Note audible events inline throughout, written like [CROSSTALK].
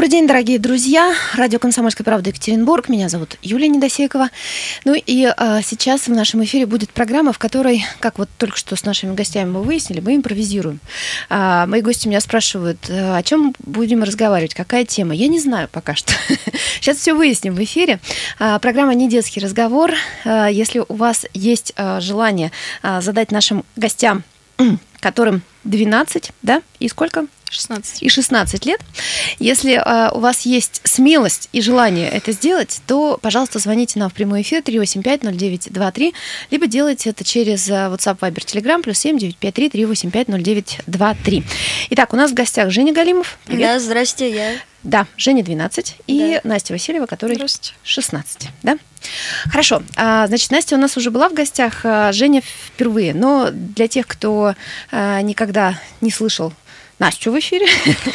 Добрый день, дорогие друзья. Радио «Комсомольская правда» Екатеринбург. Меня зовут Юлия Недосекова. Ну и а, сейчас в нашем эфире будет программа, в которой, как вот только что с нашими гостями мы выяснили, мы импровизируем. А, мои гости меня спрашивают, «А о чем будем разговаривать, какая тема. Я не знаю пока что. [LAUGHS] Сейчас все выясним в эфире. А, программа «Не детский разговор». А, если у вас есть а, желание а, задать нашим гостям, [CLEARS THROAT] которым 12, да, и сколько? 16. и 16 лет. Если э, у вас есть смелость и желание это сделать, то, пожалуйста, звоните нам в прямой эфир 385-0923, либо делайте это через э, WhatsApp, Viber, Telegram, плюс 7 953 385 0923. Итак, у нас в гостях Женя Галимов. Привет. Да, здрасте, я. Да, Женя 12 и Да. Настя Васильева, которой Здравствуйте. 16, да? Хорошо. А, Значит, Настя у нас уже была в гостях, а, Женя впервые. Но для тех, кто а, никогда не слышал Настю в эфире,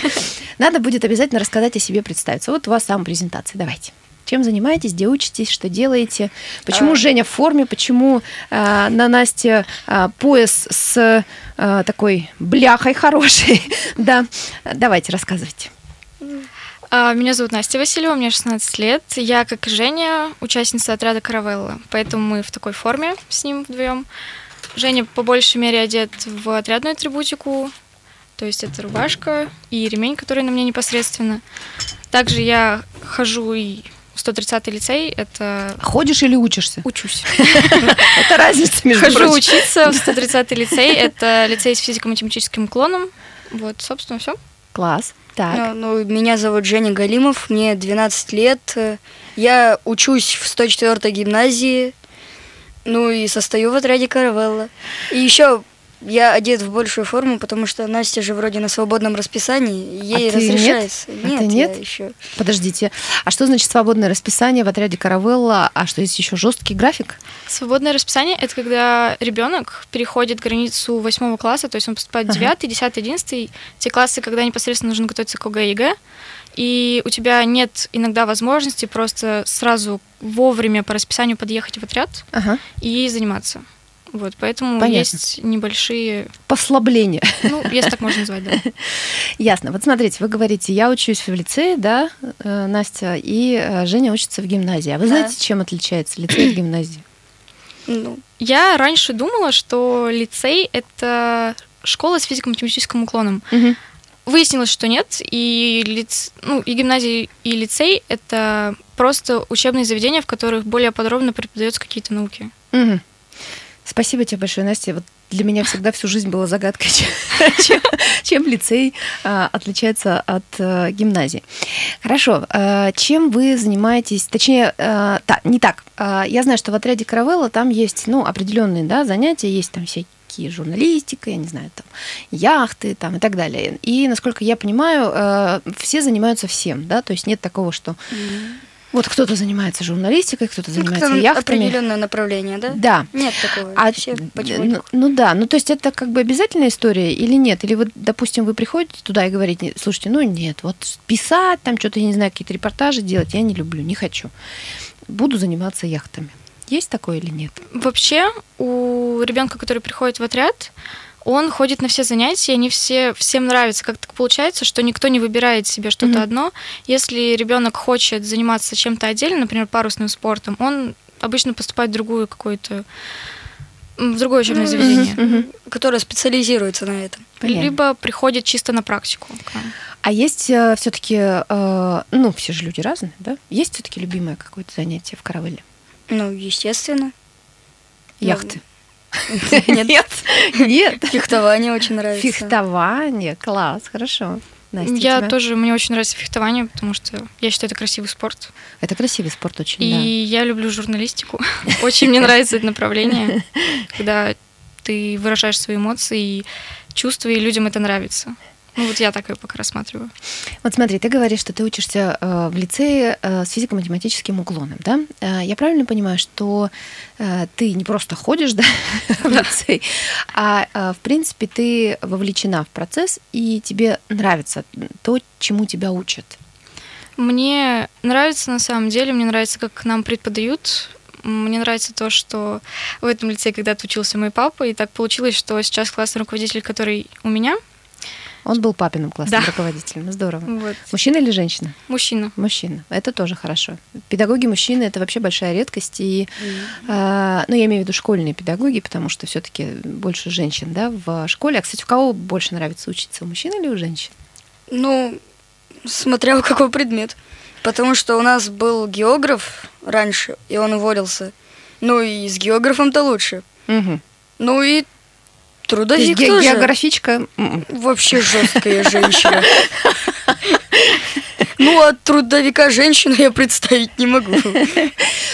[LAUGHS] надо будет обязательно рассказать о себе, представиться. Вот у вас самопрезентация. Давайте. Чем занимаетесь, где учитесь, что делаете? Почему А. Женя в форме? Почему а, на Насте а, пояс с а, такой бляхой хорошей? [LAUGHS] да, давайте рассказывайте. А, Меня зовут Настя Васильева, мне 16 лет. Я, как и Женя, участница отряда Каравелла, поэтому мы в такой форме с ним вдвоем. Женя по большей мере одет в отрядную атрибутику, то есть это рубашка и ремень, который на мне непосредственно. Также я хожу и в 130-й лицей, это Ходишь или учишься? учусь. [LAUGHS] Это разница между Хожу учиться в 130-й лицей, это лицей с физико-математическим уклоном. Вот, собственно, все. Класс. Так. Ну, ну, меня зовут Женя Галимов, мне 12 лет. Я учусь в 104-й гимназии, ну и состою в отряде Каравелла. И еще я одет в большую форму, потому что Настя же вроде на свободном расписании, ей А ты нет? разрешается. А нет, ты нет? я еще. Подождите. А что значит свободное расписание в отряде Каравелла? А что есть еще жесткий график? Свободное расписание это когда ребенок переходит границу восьмого класса, то есть он поступает в. 9, 10, 11, те классы, когда непосредственно нужно готовиться к ОГЭ и ЕГЭ, и у тебя нет иногда возможности просто сразу вовремя по расписанию подъехать в отряд Ага. и заниматься. Вот, поэтому Понятно. есть небольшие, Послабление. ну, если так можно назвать, да. [LAUGHS] Ясно. Вот смотрите, вы говорите, я учусь в лицее, да, э, Настя, и э, Женя учится в гимназии. А вы Да. знаете, чем отличается лицей от гимназии? Ну, Я раньше думала, что лицей — это школа с физико-математическим уклоном. Выяснилось, что нет, и, лиц... ну, и гимназия, и лицей — это просто учебные заведения, в которых более подробно преподаются какие-то науки. Мгм. Спасибо тебе большое, Настя. Вот для меня всегда всю жизнь была загадкой, [LAUGHS] чем, чем- лицей а, отличается от а, гимназии. Хорошо. а, чем вы занимаетесь? Точнее, а, та- не так. А, я знаю, что в отряде Каравелла там есть ну, определенные да, занятия, есть там всякие журналистика, я не знаю, там яхты там, и так далее. И, насколько я понимаю, все занимаются всем, да, то есть нет такого, что вот кто-то занимается журналистикой, кто-то ну, занимается как-то яхтами. определенное направление, да? Да. Нет такого. А, Все н- потихоньку. ну, да, ну то есть это как бы обязательная история или нет? Или вот, допустим, вы приходите туда и говорите, слушайте, ну нет, вот писать там что-то, я не знаю, какие-то репортажи делать я не люблю, не хочу. Буду заниматься яхтами. Есть такое или нет? Вообще, у ребенка, который приходит в отряд, он ходит на все занятия, и они все, всем нравятся. Как так получается, что никто не выбирает себе что-то Мгм. одно. Если ребенок хочет заниматься чем-то отдельно, например, парусным спортом, он обычно поступает в другую какую-то в другое учебное Ну, заведение. Мгм. Которая специализируется на этом. Понятно. Либо приходит чисто на практику. А есть все-таки, ну, все же люди разные, да? Есть все-таки любимое какое-то занятие в каравеле? Ну, естественно. Ну, Яхты. Нет. [LAUGHS] Нет. Нет. Фехтование очень нравится. Фехтование. Класс, хорошо. Настя, Я тебя? тоже, мне очень нравится фехтование, потому что я считаю, это красивый спорт. Это красивый спорт очень, И да. я люблю журналистику. [LAUGHS] Очень мне нравится это направление, [LAUGHS] когда ты выражаешь свои эмоции и чувства, и людям это нравится. Ну вот я так ее пока рассматриваю. Вот смотри, ты говоришь, что ты учишься э, в лицее э, с физико-математическим уклоном, да? Э, я правильно понимаю, что э, ты не просто ходишь да, [LAUGHS] в лицей, а э, в принципе ты вовлечена в процесс, и тебе нравится то, чему тебя учат. Мне нравится на самом деле, мне нравится, как нам преподают. Мне нравится то, что в этом лице когда-то учился мой папа, и так получилось, что сейчас классный руководитель, который у меня, Он был папиным классным Да. руководителем. Здорово. вот, Мужчина или женщина? мужчина. Мужчина. Это тоже хорошо. Педагоги мужчины это вообще большая редкость. И, а, ну, я имею в виду школьные педагоги, потому что все-таки больше женщин, да, в школе. А, кстати, у кого больше нравится учиться, у мужчин или у женщин? Ну, смотря какой предмет. Потому что у нас был географ раньше, и он уволился. Ну и с географом-то лучше. Мгм. Ну и трудовик ге- тоже. географичка. м-м. Вообще жесткая [LAUGHS] женщина. Ну, а трудовика женщину я представить не могу. [LAUGHS]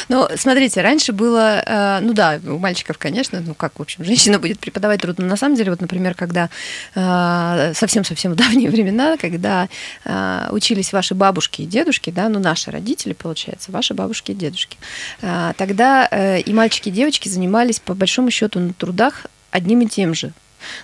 Ну, смотрите, раньше было, э, ну да, у мальчиков, конечно, ну как, в общем, женщина будет преподавать трудно. На самом деле, вот, например, когда э, совсем-совсем в [LAUGHS] давние времена, когда э, учились ваши бабушки и дедушки, да, ну наши родители, получается, ваши бабушки и дедушки, тогда и мальчики, и девочки занимались по большому счету на трудах одним и тем же.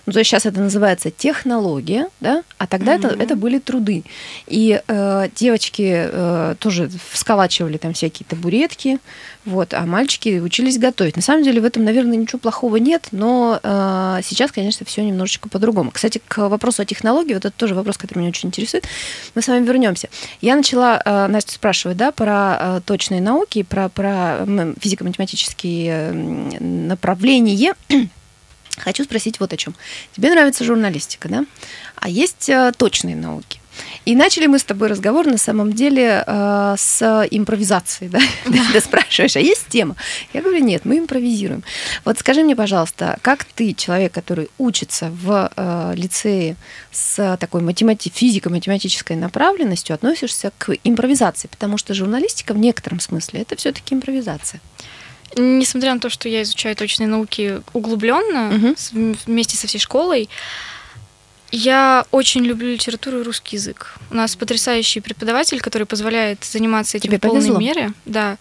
Ну, то есть сейчас это называется технология, да, а тогда это, Мгм. это были труды. И э, девочки э, тоже всколачивали там всякие табуретки, вот, а мальчики учились готовить. На самом деле в этом, наверное, ничего плохого нет, но э, сейчас, конечно, все немножечко по-другому. Кстати, к вопросу о технологии, вот это тоже вопрос, который меня очень интересует. Мы с вами вернемся. Я начала, э, Настя спрашивать, да, про э, точные науки, про, про физико-математические направления. Хочу спросить вот о чем. Тебе нравится журналистика, да? А есть э, точные науки. И начали мы с тобой разговор на самом деле э, с импровизацией, да? [LAUGHS] Ты спрашиваешь, а есть тема? Я говорю, нет, мы импровизируем. Вот скажи мне, пожалуйста, как ты, человек, который учится в э, лицее с такой математи- физико-математической направленностью, относишься к импровизации? Потому что журналистика в некотором смысле это все-таки импровизация. Несмотря на то, что я изучаю точные науки углубленно, с- вместе со всей школой, я очень люблю литературу и русский язык. У нас потрясающий преподаватель, который позволяет заниматься этим Тебе в полной повезло. мере. Да.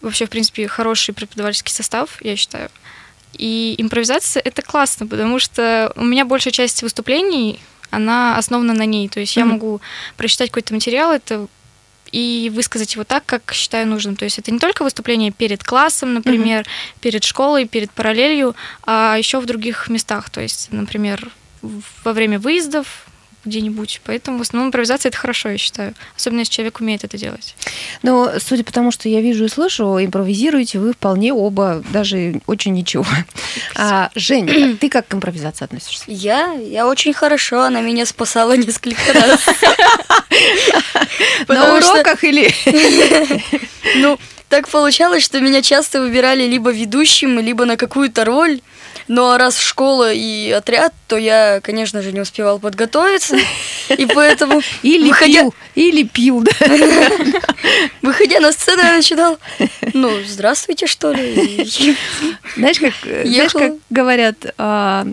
Вообще, в принципе, хороший преподавательский состав, я считаю. И импровизация это классно, потому что у меня большая часть выступлений, она основана на ней. То есть я Мгм. могу прочитать какой-то материал, это и высказать его так, как считаю нужным. То есть это не только выступление перед классом, например, перед школой, перед параллелью, а еще в других местах. То есть, например, во время выездов где-нибудь. Поэтому в основном импровизация это хорошо, я считаю. Особенно если человек умеет это делать. Но судя по тому, что я вижу и слышу, импровизируете вы вполне оба, даже очень ничего. А, Жень, [CLEARS THROAT] ты как к импровизации относишься? Я? Я очень хорошо, она меня спасала несколько раз. На уроках или... [LAUGHS] Ну, так получалось, что меня часто выбирали либо ведущим, либо на какую-то роль. Ну а раз школа и отряд, то я, конечно же, не успевал подготовиться. И поэтому, [LAUGHS] Или выходя, пил, или пил, да. [LAUGHS] выходя на сцену, я начинал, ну, здравствуйте, что ли. Знаешь, как, э, знаешь, как говорят, а,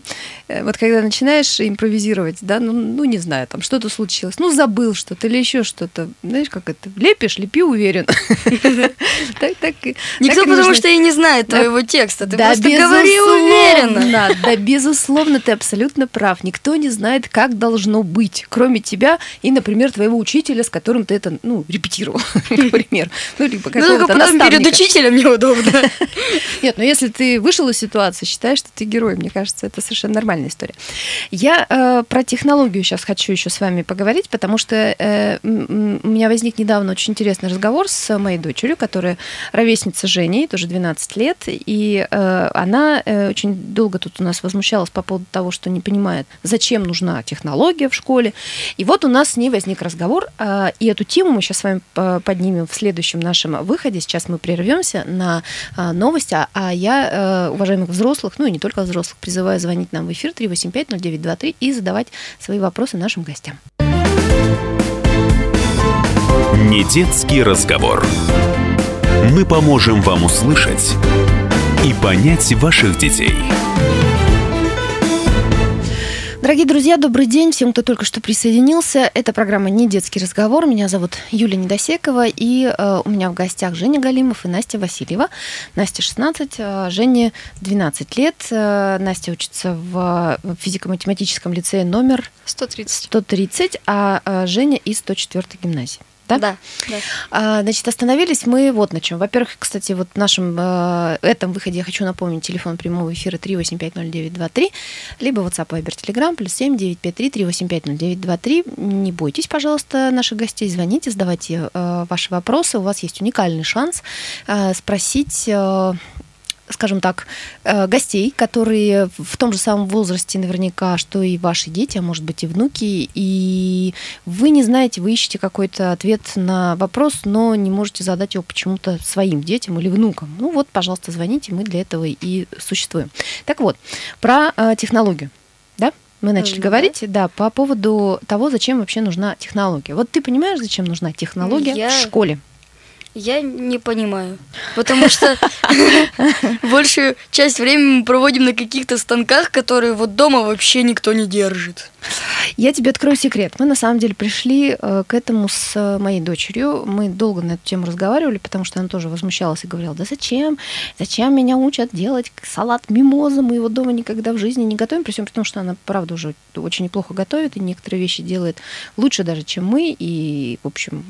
э, вот когда начинаешь импровизировать, да, ну, ну, не знаю, там что-то случилось, ну, забыл что-то или еще что-то, знаешь, как это, лепишь, лепи уверен. [LAUGHS] Так, так, Никто потому что и не знает твоего текста. Ты просто говори уверенно. Да, безусловно, ты абсолютно прав. Никто не знает, как должно быть, кроме тебя и, например, твоего учителя, с которым ты это, ну, репетировал, [LAUGHS] например. Ну, либо Ну, какого-то потом перед учителем неудобно. [LAUGHS] Нет, но если ты вышел из ситуации, считаешь, что ты герой, мне кажется, это совершенно нормальная история. Я э, про технологию сейчас хочу еще с вами поговорить, потому что э, у меня возник недавно очень интересный разговор с моей дочерью, которая ровесница Жени, тоже 12 лет, и э, она очень долго тут у нас возмущалась по поводу того, что не понимает, зачем нужна технология в школе. И вот у нас с ней возник разговор, э, и эту тему мы сейчас с вами по- поднимем в следующем нашем выходе. Сейчас мы прервемся на а, новости, а- а я э, уважаемых взрослых, ну и не только взрослых, призываю звонить нам в эфир 3850923 и задавать свои вопросы нашим гостям. Не детский разговор. Мы поможем вам услышать и понять ваших детей. Дорогие друзья, добрый день всем, кто только что присоединился. Это программа «Не детский разговор». Меня зовут Юлия Недосекова, и э, у меня в гостях Женя Галимов и Настя Васильева. Настя 16, э, Жене 12 лет. Э, Настя учится в физико-математическом лицее номер 130. 130, а э, Женя из 104 гимназии. Да? Да, да. А, Значит, остановились мы вот на чем. Во-первых, кстати, вот в нашем э, этом выходе я хочу напомнить телефон прямого эфира 3850923, либо WhatsApp, Viber, Telegram, плюс 7 953 3850923. Не бойтесь, пожалуйста, наших гостей, звоните, задавайте э, ваши вопросы. У вас есть уникальный шанс э, спросить э, скажем так, э, гостей, которые в том же самом возрасте наверняка, что и ваши дети, а может быть и внуки, и вы не знаете, вы ищете какой-то ответ на вопрос, но не можете задать его почему-то своим детям или внукам. Ну вот, пожалуйста, звоните, мы для этого и существуем. Так вот, про э, технологию, да? Мы начали Мгм, говорить, да, по поводу того, зачем вообще нужна технология. Вот ты понимаешь, зачем нужна технология Я- в школе? Я не понимаю, потому что [LAUGHS] большую часть времени мы проводим на каких-то станках, которые вот дома вообще никто не держит. Я тебе открою секрет. Мы на самом деле пришли э, к этому с моей дочерью. Мы долго на эту тему разговаривали, потому что она тоже возмущалась и говорила, да зачем? Зачем меня учат делать салат мимоза? Мы его дома никогда в жизни не готовим. При всем при том, что она, правда, уже очень неплохо готовит и некоторые вещи делает лучше даже, чем мы. И, в общем,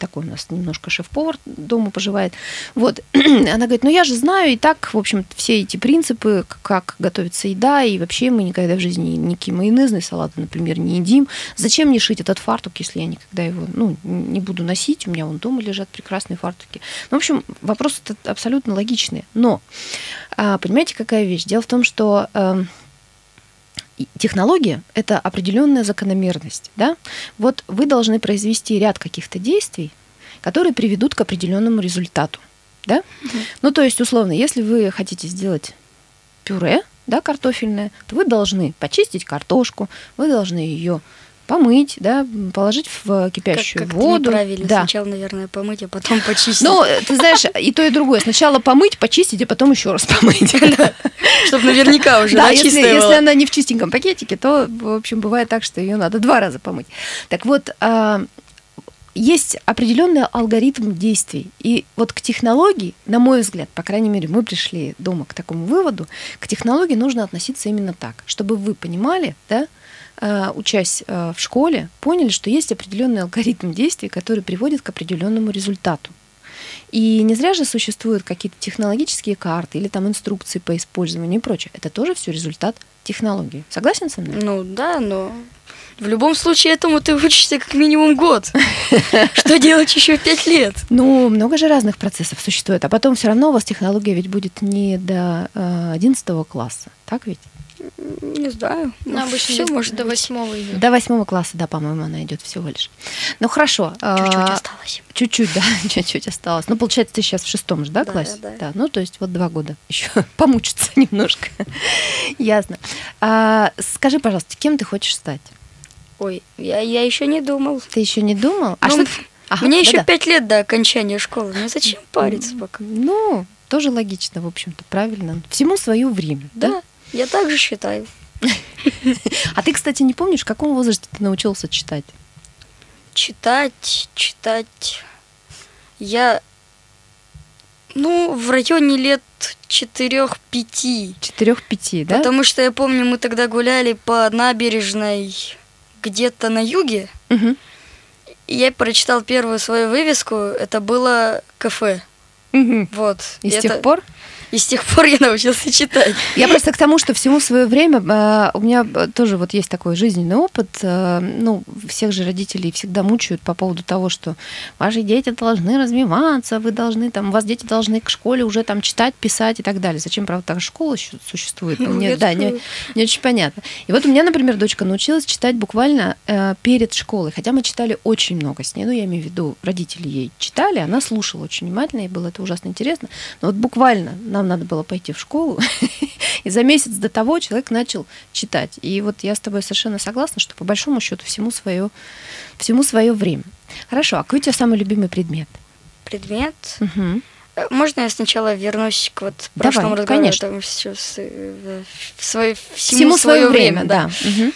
такой у нас немножко шеф-повар дома поживает. Вот. [CLEARS THROAT] Она говорит, ну я же знаю и так, в общем, все эти принципы, как готовится еда, и вообще мы никогда в жизни никакие майонезные салаты, например, не едим. Зачем мне шить этот фартук, если я никогда его ну, не буду носить? У меня вон дома лежат прекрасные фартуки. Ну, в общем, вопрос этот абсолютно логичный. Но, а, понимаете, какая вещь? Дело в том, что эм, технология – это определенная закономерность. Да? Вот вы должны произвести ряд каких-то действий, которые приведут к определенному результату. Да? Ну, то есть, условно, если вы хотите сделать пюре, да, картофельное, то вы должны почистить картошку, вы должны ее помыть, да, положить в кипящую как, как воду. неправильно. Да. Сначала, наверное, помыть, а потом почистить. Ну, ты знаешь, и то, и другое. Сначала помыть, почистить, а потом еще раз помыть. [LAUGHS] Чтобы наверняка уже Да, если, она не в чистеньком пакетике, то, в общем, бывает так, что ее надо два раза помыть. Так вот, а, есть определенный алгоритм действий. И вот к технологии, на мой взгляд, по крайней мере, мы пришли дома к такому выводу, к технологии нужно относиться именно так, чтобы вы понимали, да, учась а, в школе, поняли, что есть определенный алгоритм действий, который приводит к определенному результату. И не зря же существуют какие-то технологические карты или там инструкции по использованию и прочее. Это тоже все результат технологии. Согласен со мной? Ну да, но в любом случае этому ты учишься как минимум год. Что делать еще пять лет? Ну, много же разных процессов существует. А потом все равно у вас технология ведь будет не до э, 11 класса. Так ведь? Не знаю. Ну, обычно все может до восьмого идет. До 8 класса, да, по-моему, она идет всего лишь. Ну хорошо. Чуть-чуть а, осталось. Чуть-чуть, да, [LAUGHS] чуть-чуть осталось. Ну, получается, ты сейчас в шестом же, да, Да, классе? да. Ну, то есть вот два года еще [LAUGHS] помучиться [LAUGHS] немножко. Ясно. А, скажи, пожалуйста, кем ты хочешь стать? Ой, я, я еще не думал. Ты еще не думал? А Ну, что? Ага, Мне еще да-да. пять лет до окончания школы. Мне зачем париться пока? Ну, тоже логично, в общем-то, правильно. Всему свое время, да? Да, я так же считаю. [LAUGHS] А ты, кстати, не помнишь, в каком возрасте ты научился читать? Читать, читать. Я, ну, в районе лет четырех-пяти. Четырех-пяти, да? Потому что я помню, мы тогда гуляли по набережной где-то на юге. Мгм. И я прочитал первую свою вывеску. Это было кафе. Мгм. Вот. И с Это- тех пор? И с тех пор я научился читать. Я просто к тому, что всему свое время э, у меня э, тоже вот есть такой жизненный опыт. э, Ну, всех же родителей всегда мучают по поводу того, что ваши дети должны развиваться, вы должны там, у вас дети должны к школе уже там читать, писать и так далее. Зачем, правда, такая школа существует? Ну, Мне, я да, не, не очень понятно. И вот у меня, например, дочка научилась читать буквально перед школой, хотя мы читали очень много с ней. Ну, я имею в виду, родители ей читали, она слушала очень внимательно, ей было это ужасно интересно. Но вот буквально нам надо было пойти в школу, [LAUGHS] и за месяц до того человек начал читать. И вот я с тобой совершенно согласна, что по большому счету всему свое, всему свое время. Хорошо, а какой у тебя самый любимый предмет? Предмет. Э, Можно я сначала вернусь к вот Давай, прошлому разговору? конечно. Там сейчас, э, в свое, Всему, свое время, да. Мгм.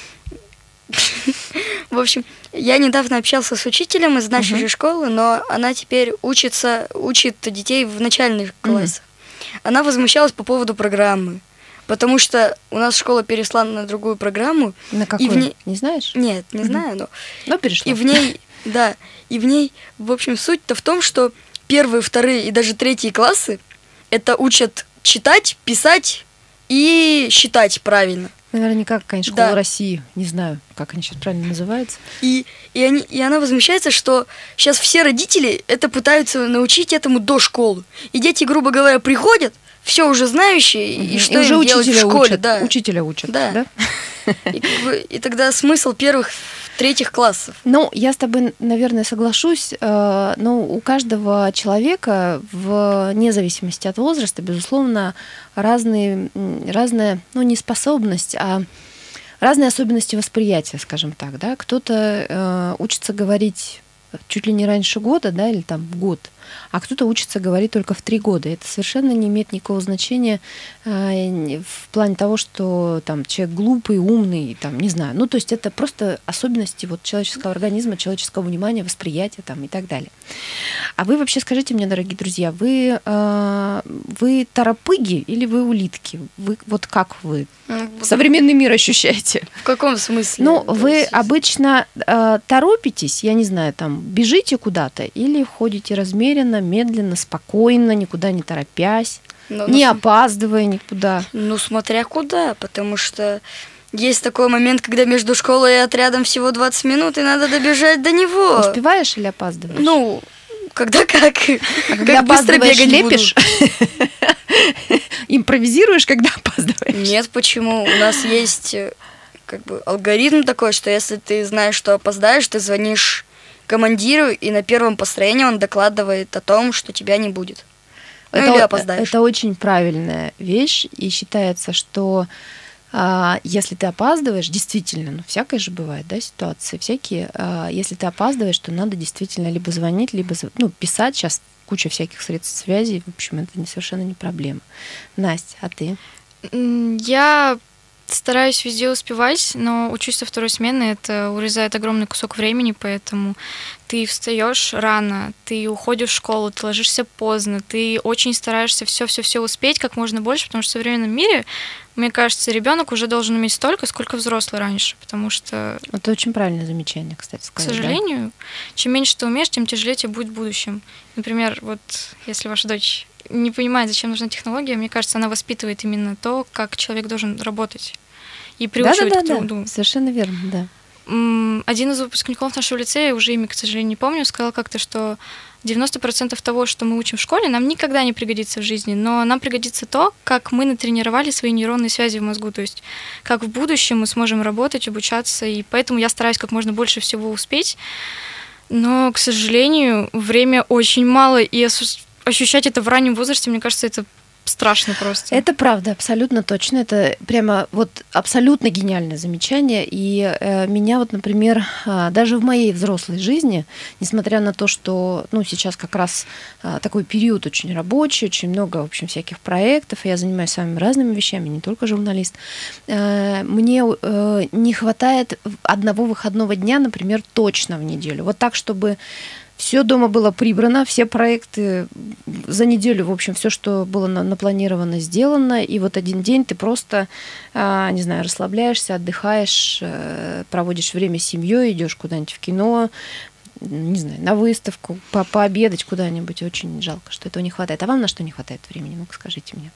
[LAUGHS] В общем, я недавно общался с учителем из нашей же школы, но она теперь учится, учит детей в начальных классах. Она возмущалась по поводу программы, потому что у нас школа перешла на другую программу. На какой? в ней- Не знаешь? Нет, не знаю, но Ну, перешла. и в ней Да, и в ней, в общем, суть-то в том, что первые, вторые и даже третьи классы это учат читать, писать и считать правильно. Наверняка какая-нибудь школа Да. России. Не знаю, как они сейчас правильно называются. И, и, они, и она возмущается, что сейчас все родители это пытаются научить этому до школы. И дети, грубо говоря, приходят, все уже знающие, и Мгм. что уже им делать в школе. учат. Да. Учителя учат. Да. да? И, и тогда смысл первых, третьих классов. Ну, я с тобой, наверное, соглашусь. э, Но у каждого человека, вне зависимости от возраста, безусловно, разные, разная, ну, не способность, а разные особенности восприятия, скажем так, да. Кто-то э, учится говорить чуть ли не раньше года, да, или там год, а кто-то учится говорить только в три года. Это совершенно не имеет никакого значения э, не- в плане того, что там человек глупый, умный, там, не знаю. Ну, то есть это просто особенности вот человеческого организма, человеческого внимания, восприятия там и так далее. А вы вообще скажите мне, дорогие друзья, вы, э, вы торопыги или вы улитки? Вы, вот как вы Ну, современный мир ощущаете? В каком смысле? Ну, вы есть- обычно э, торопитесь, я не знаю, там, бежите куда-то или ходите размеренно, медленно, спокойно, никуда не торопясь, Ну, не ну, опаздывая никуда. Ну, смотря куда, потому что есть такой момент, когда между школой и отрядом всего 20 минут, и надо добежать до него. Успеваешь или опаздываешь? Ну, когда как. а когда как быстро бегать лепишь? [LAUGHS] Импровизируешь, когда опаздываешь? Нет, почему? У нас есть э, как бы алгоритм такой, что если ты знаешь, что опоздаешь, ты звонишь командиру, и на первом построении он докладывает о том, что тебя не будет. Ну, или опоздаешь. это очень правильная вещь, и считается, что а, если ты опаздываешь, действительно, ну, всякое же бывает, да, ситуации, всякие, а, если ты опаздываешь, то надо действительно либо звонить, либо, ну, писать, сейчас куча всяких средств связи, в общем, это не, совершенно не проблема. Настя, а ты? Я стараюсь везде успевать, но учусь со второй смены, это урезает огромный кусок времени, поэтому ты встаешь рано, ты уходишь в школу, ты ложишься поздно, ты очень стараешься все-все-все успеть как можно больше, потому что в современном мире, мне кажется, ребенок уже должен уметь столько, сколько взрослый раньше, потому что, Это очень правильное замечание, кстати к сказать. да. сожалению, чем меньше ты умеешь, тем тяжелее тебе будет в будущем. Например, вот если ваша дочь не понимает, зачем нужна технология, мне кажется, она воспитывает именно то, как человек должен работать и приучивать да, к да, труду. да, совершенно верно, да. Один из выпускников нашего лицея, уже имя, к сожалению, не помню, сказал как-то, что 90% того, что мы учим в школе, нам никогда не пригодится в жизни, но нам пригодится то, как мы натренировали свои нейронные связи в мозгу, то есть как в будущем мы сможем работать, обучаться, и поэтому я стараюсь как можно больше всего успеть, но, к сожалению, время очень мало, и ощущать это в раннем возрасте, мне кажется, это страшно просто. Это правда, абсолютно точно. Это прямо вот абсолютно гениальное замечание. И э, меня вот, например, а, даже в моей взрослой жизни, несмотря на то, что ну, сейчас как раз а, такой период очень рабочий, очень много, в общем, всяких проектов, я занимаюсь самыми разными вещами, не только журналист, э, мне э, не хватает одного выходного дня, например, точно в неделю. Вот так, чтобы все дома было прибрано, все проекты за неделю, в общем, все, что было на- напланировано, сделано. И вот один день ты просто, а, не знаю, расслабляешься, отдыхаешь, э, проводишь время с семьей, идешь куда-нибудь в кино, не знаю, на выставку, по пообедать куда-нибудь. Очень жалко, что этого не хватает. А вам на что не хватает времени? Ну-ка, скажите мне.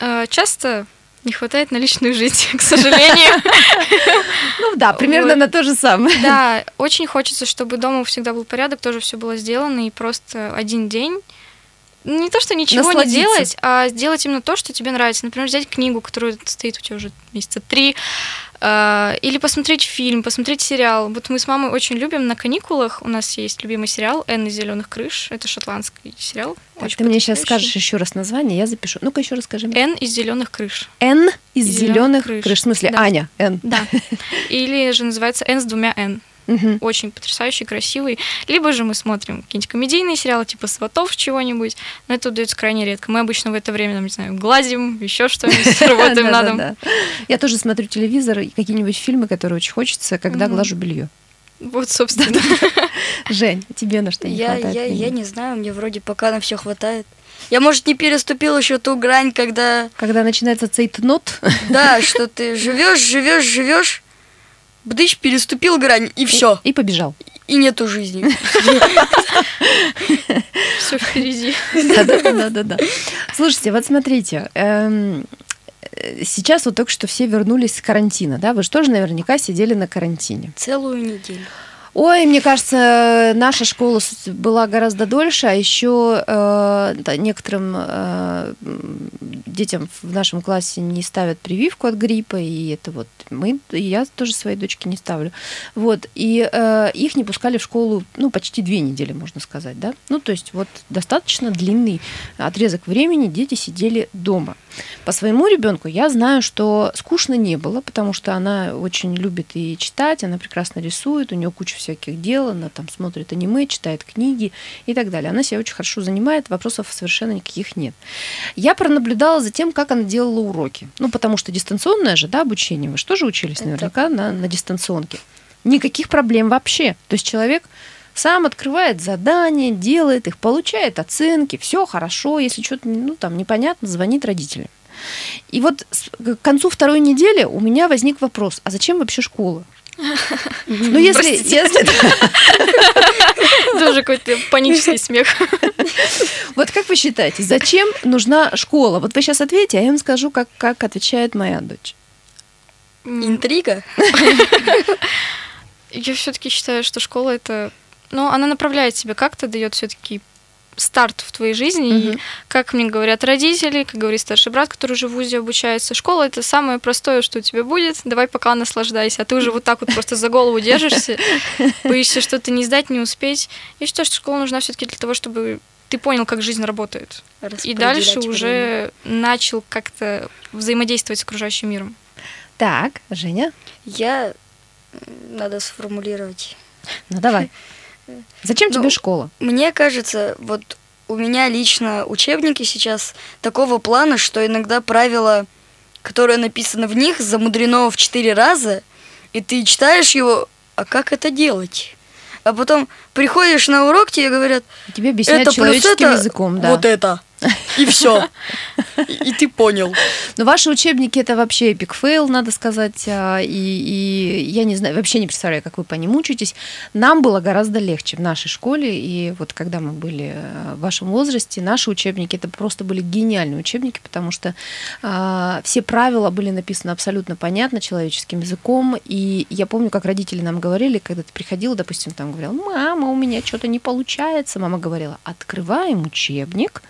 Э, Часто не хватает на личную жизнь, [LAUGHS] к сожалению. [LAUGHS] Ну да, примерно на то же самое. Да, очень хочется, чтобы дома всегда был порядок, тоже все было сделано, и просто один день не то, что ничего не делать, а сделать именно то, что тебе нравится. Например, взять книгу, которая стоит у тебя уже месяца три, э, или посмотреть фильм, посмотреть сериал. Вот мы с мамой очень любим на каникулах. У нас есть любимый сериал «Энн из зеленых крыш». Это шотландский сериал. Так, ты мне сейчас скажешь еще раз название, я запишу. Ну-ка еще расскажи мне. «Энн из зеленых крыш». Н из зеленых крыш. крыш. В смысле, Да. Аня. Н. Да. [LAUGHS] Или же называется «Энн с двумя Н». Мгм. очень потрясающий, красивый. Либо же мы смотрим какие-нибудь комедийные сериалы, типа «Сватов» чего-нибудь, но это удается крайне редко. Мы обычно в это время, там, не знаю, гладим, еще что-нибудь, [LAUGHS] работаем на дом. Я тоже смотрю телевизор и какие-нибудь фильмы, которые очень хочется, когда глажу белье. Вот, собственно. Жень, тебе на что не Я, хватает я, я не знаю, мне вроде пока на все хватает. Я, может, не переступил еще ту грань, когда, Когда начинается цейтнот, да, [LAUGHS] что ты живешь, живешь, живешь, бдыщ, переступил грань, и все. и побежал. и нету жизни. Все впереди. Да-да-да. Слушайте, вот смотрите, эм, сейчас вот только что все вернулись с карантина, да? Вы же тоже наверняка сидели на карантине. Целую неделю. Ой, мне кажется, наша школа была гораздо дольше, а еще э, да, некоторым э, детям в нашем классе не ставят прививку от гриппа, и это вот мы, и я тоже своей дочке не ставлю. Вот, и э, их не пускали в школу, ну, почти две недели, можно сказать, да? Ну, то есть вот достаточно длинный отрезок времени дети сидели дома. По своему ребенку я знаю, что скучно не было, потому что она очень любит и читать, она прекрасно рисует, у нее куча всяких дел, она там смотрит аниме, читает книги и так далее. Она себя очень хорошо занимает, вопросов совершенно никаких нет. Я пронаблюдала за тем, как она делала уроки. Ну, потому что дистанционное же, да, обучение, вы же тоже учились Это- наверняка на, на дистанционке. Никаких проблем вообще. То есть человек сам открывает задания, делает их, получает оценки, все хорошо, если что-то ну, там непонятно, звонит родителям. И вот к концу второй недели у меня возник вопрос, а зачем вообще школа? Ну, если, Тоже какой-то панический смех. вот как вы считаете, зачем нужна школа? Вот вы сейчас ответите, а я вам скажу, как, как отвечает моя дочь. Интрига? Я все-таки считаю, что школа это, ну, она направляет тебя как-то, дает все-таки старт в твоей жизни. И, Мгм. как мне говорят родители, как говорит старший брат, который уже в ВУЗе обучается, школа это самое простое, что у тебя будет. Давай пока наслаждайся. А ты уже вот так вот просто за голову держишься, [LAUGHS] боишься что-то не сдать, не успеть. Я считаю, что школа нужна все-таки для того, чтобы ты понял, как жизнь работает. И дальше уже начал как-то взаимодействовать с окружающим миром. Так, Женя. Я... Надо сформулировать. ну давай. [LAUGHS] Зачем Ну, тебе школа? Мне кажется, вот у меня лично учебники сейчас такого плана, что иногда правила, которые написаны в них, замудрено в четыре раза, и ты читаешь его, а как это делать? А потом приходишь на урок, тебе говорят, Тебе объясняют это человеческим это, языком, да. вот это. И все. И, ты понял. Но ваши учебники это вообще epic fail, надо сказать. а, И, я не знаю, вообще не представляю, как вы по ним учитесь. Нам было гораздо легче в нашей школе. И вот когда мы были э, в вашем возрасте, наши учебники это просто были гениальные учебники, потому что а, все правила были написаны абсолютно понятно человеческим языком. И я помню, как родители нам говорили, когда ты приходила, допустим, там говорил, мама, у меня что-то не получается. Мама говорила, открываем учебник,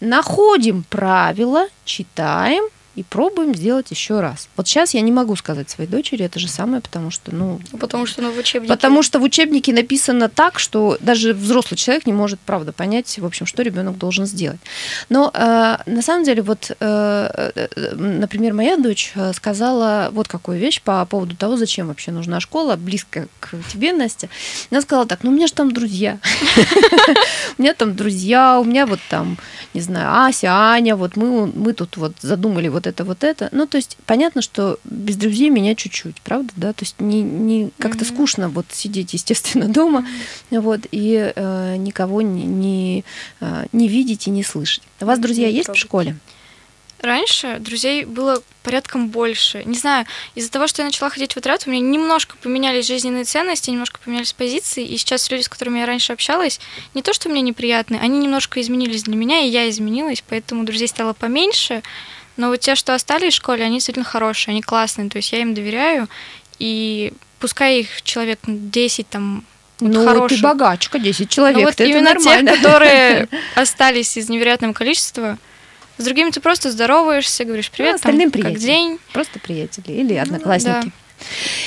находим правила, читаем и пробуем сделать еще раз. Вот сейчас я не могу сказать своей дочери это же самое, потому что, ну, Потому что ну, в учебнике... Потому что в учебнике написано так, что даже взрослый человек не может, правда, понять, в общем, что ребенок должен сделать. Но э, на самом деле, вот, э, э, например, моя дочь э, сказала вот какую вещь по поводу того, зачем вообще нужна школа, близко к тебе, Настя. Она сказала так, ну у меня же там друзья. [LAUGHS] У меня там друзья, у меня вот там, не знаю, Ася, Аня, вот мы, мы тут вот задумали вот это, вот это. Ну, то есть понятно, что без друзей меня чуть-чуть, правда, да? То есть не, не как-то Мгм. скучно вот сидеть, естественно, дома, вот, и э, никого не, не, э, не видеть и не слышать. У вас друзья Не есть в школе? Раньше друзей было порядком больше. Не знаю, из-за того, что я начала ходить в отряд, у меня немножко поменялись жизненные ценности, немножко поменялись позиции, и сейчас люди, с которыми я раньше общалась, не то, что мне неприятны, они немножко изменились для меня, и я изменилась, поэтому друзей стало поменьше. Но вот те, что остались в школе, они действительно хорошие, они классные, то есть я им доверяю, и пускай их человек 10 там вот ну, хороших. ты богачка, 10 человек, Ну вот это именно нормально. тех, которые [LAUGHS] остались из невероятного количества. С другими ты просто здороваешься, говоришь привет, там, остальным как приятели. день. Просто приятели или Ну, одноклассники. да.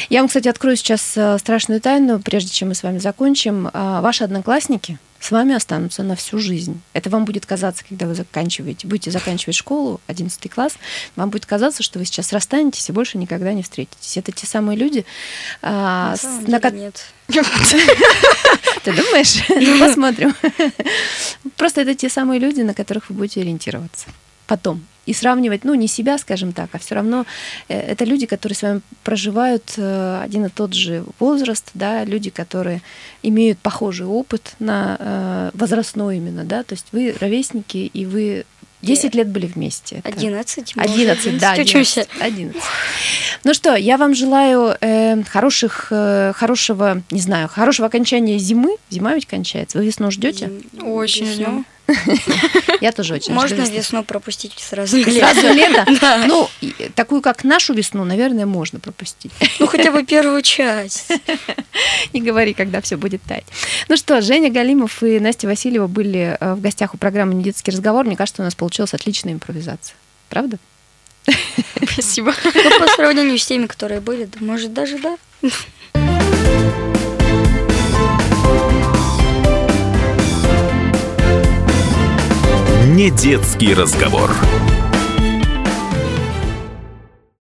Я вам, кстати, открою сейчас э, страшную тайну, прежде чем мы с вами закончим. А, Ваши одноклассники с вами останутся на всю жизнь. Это вам будет казаться, когда вы заканчиваете, будете заканчивать школу, 11 класс, вам будет казаться, что вы сейчас расстанетесь и больше никогда не встретитесь. Это те самые люди, а, На с- самом на деле нет. [LAUGHS] Ты думаешь? [LAUGHS] Ну, посмотрим. [LAUGHS] Просто это те самые люди, на которых вы будете ориентироваться потом. И сравнивать, ну, не себя, скажем так, а все равно э, это люди, которые с вами проживают э, один и тот же возраст, да, люди, которые имеют похожий опыт на э, возрастной именно, да, то есть вы ровесники, и вы 10 лет были вместе. Это- 11. может, 11, да, 11, учимся. 11. Ну что, я вам желаю э, хороших, э, хорошего, не знаю, хорошего окончания зимы. Зима ведь кончается. Вы весну ждете? Очень ждем. Я тоже очень Можно весну. пропустить сразу. [LAUGHS] на Сразу лето. [LAUGHS] лето? Ну, такую, как нашу весну, наверное, можно пропустить. Ну, хотя бы первую часть. [LAUGHS] Не говори, когда все будет таять. Ну что, Женя Галимов и Настя Васильева были э, в гостях у программы «Недетский разговор». Мне кажется, у нас получилась отличная импровизация. Правда? Спасибо. Ну, по сравнению с теми, которые были, может, даже да. Не детский разговор.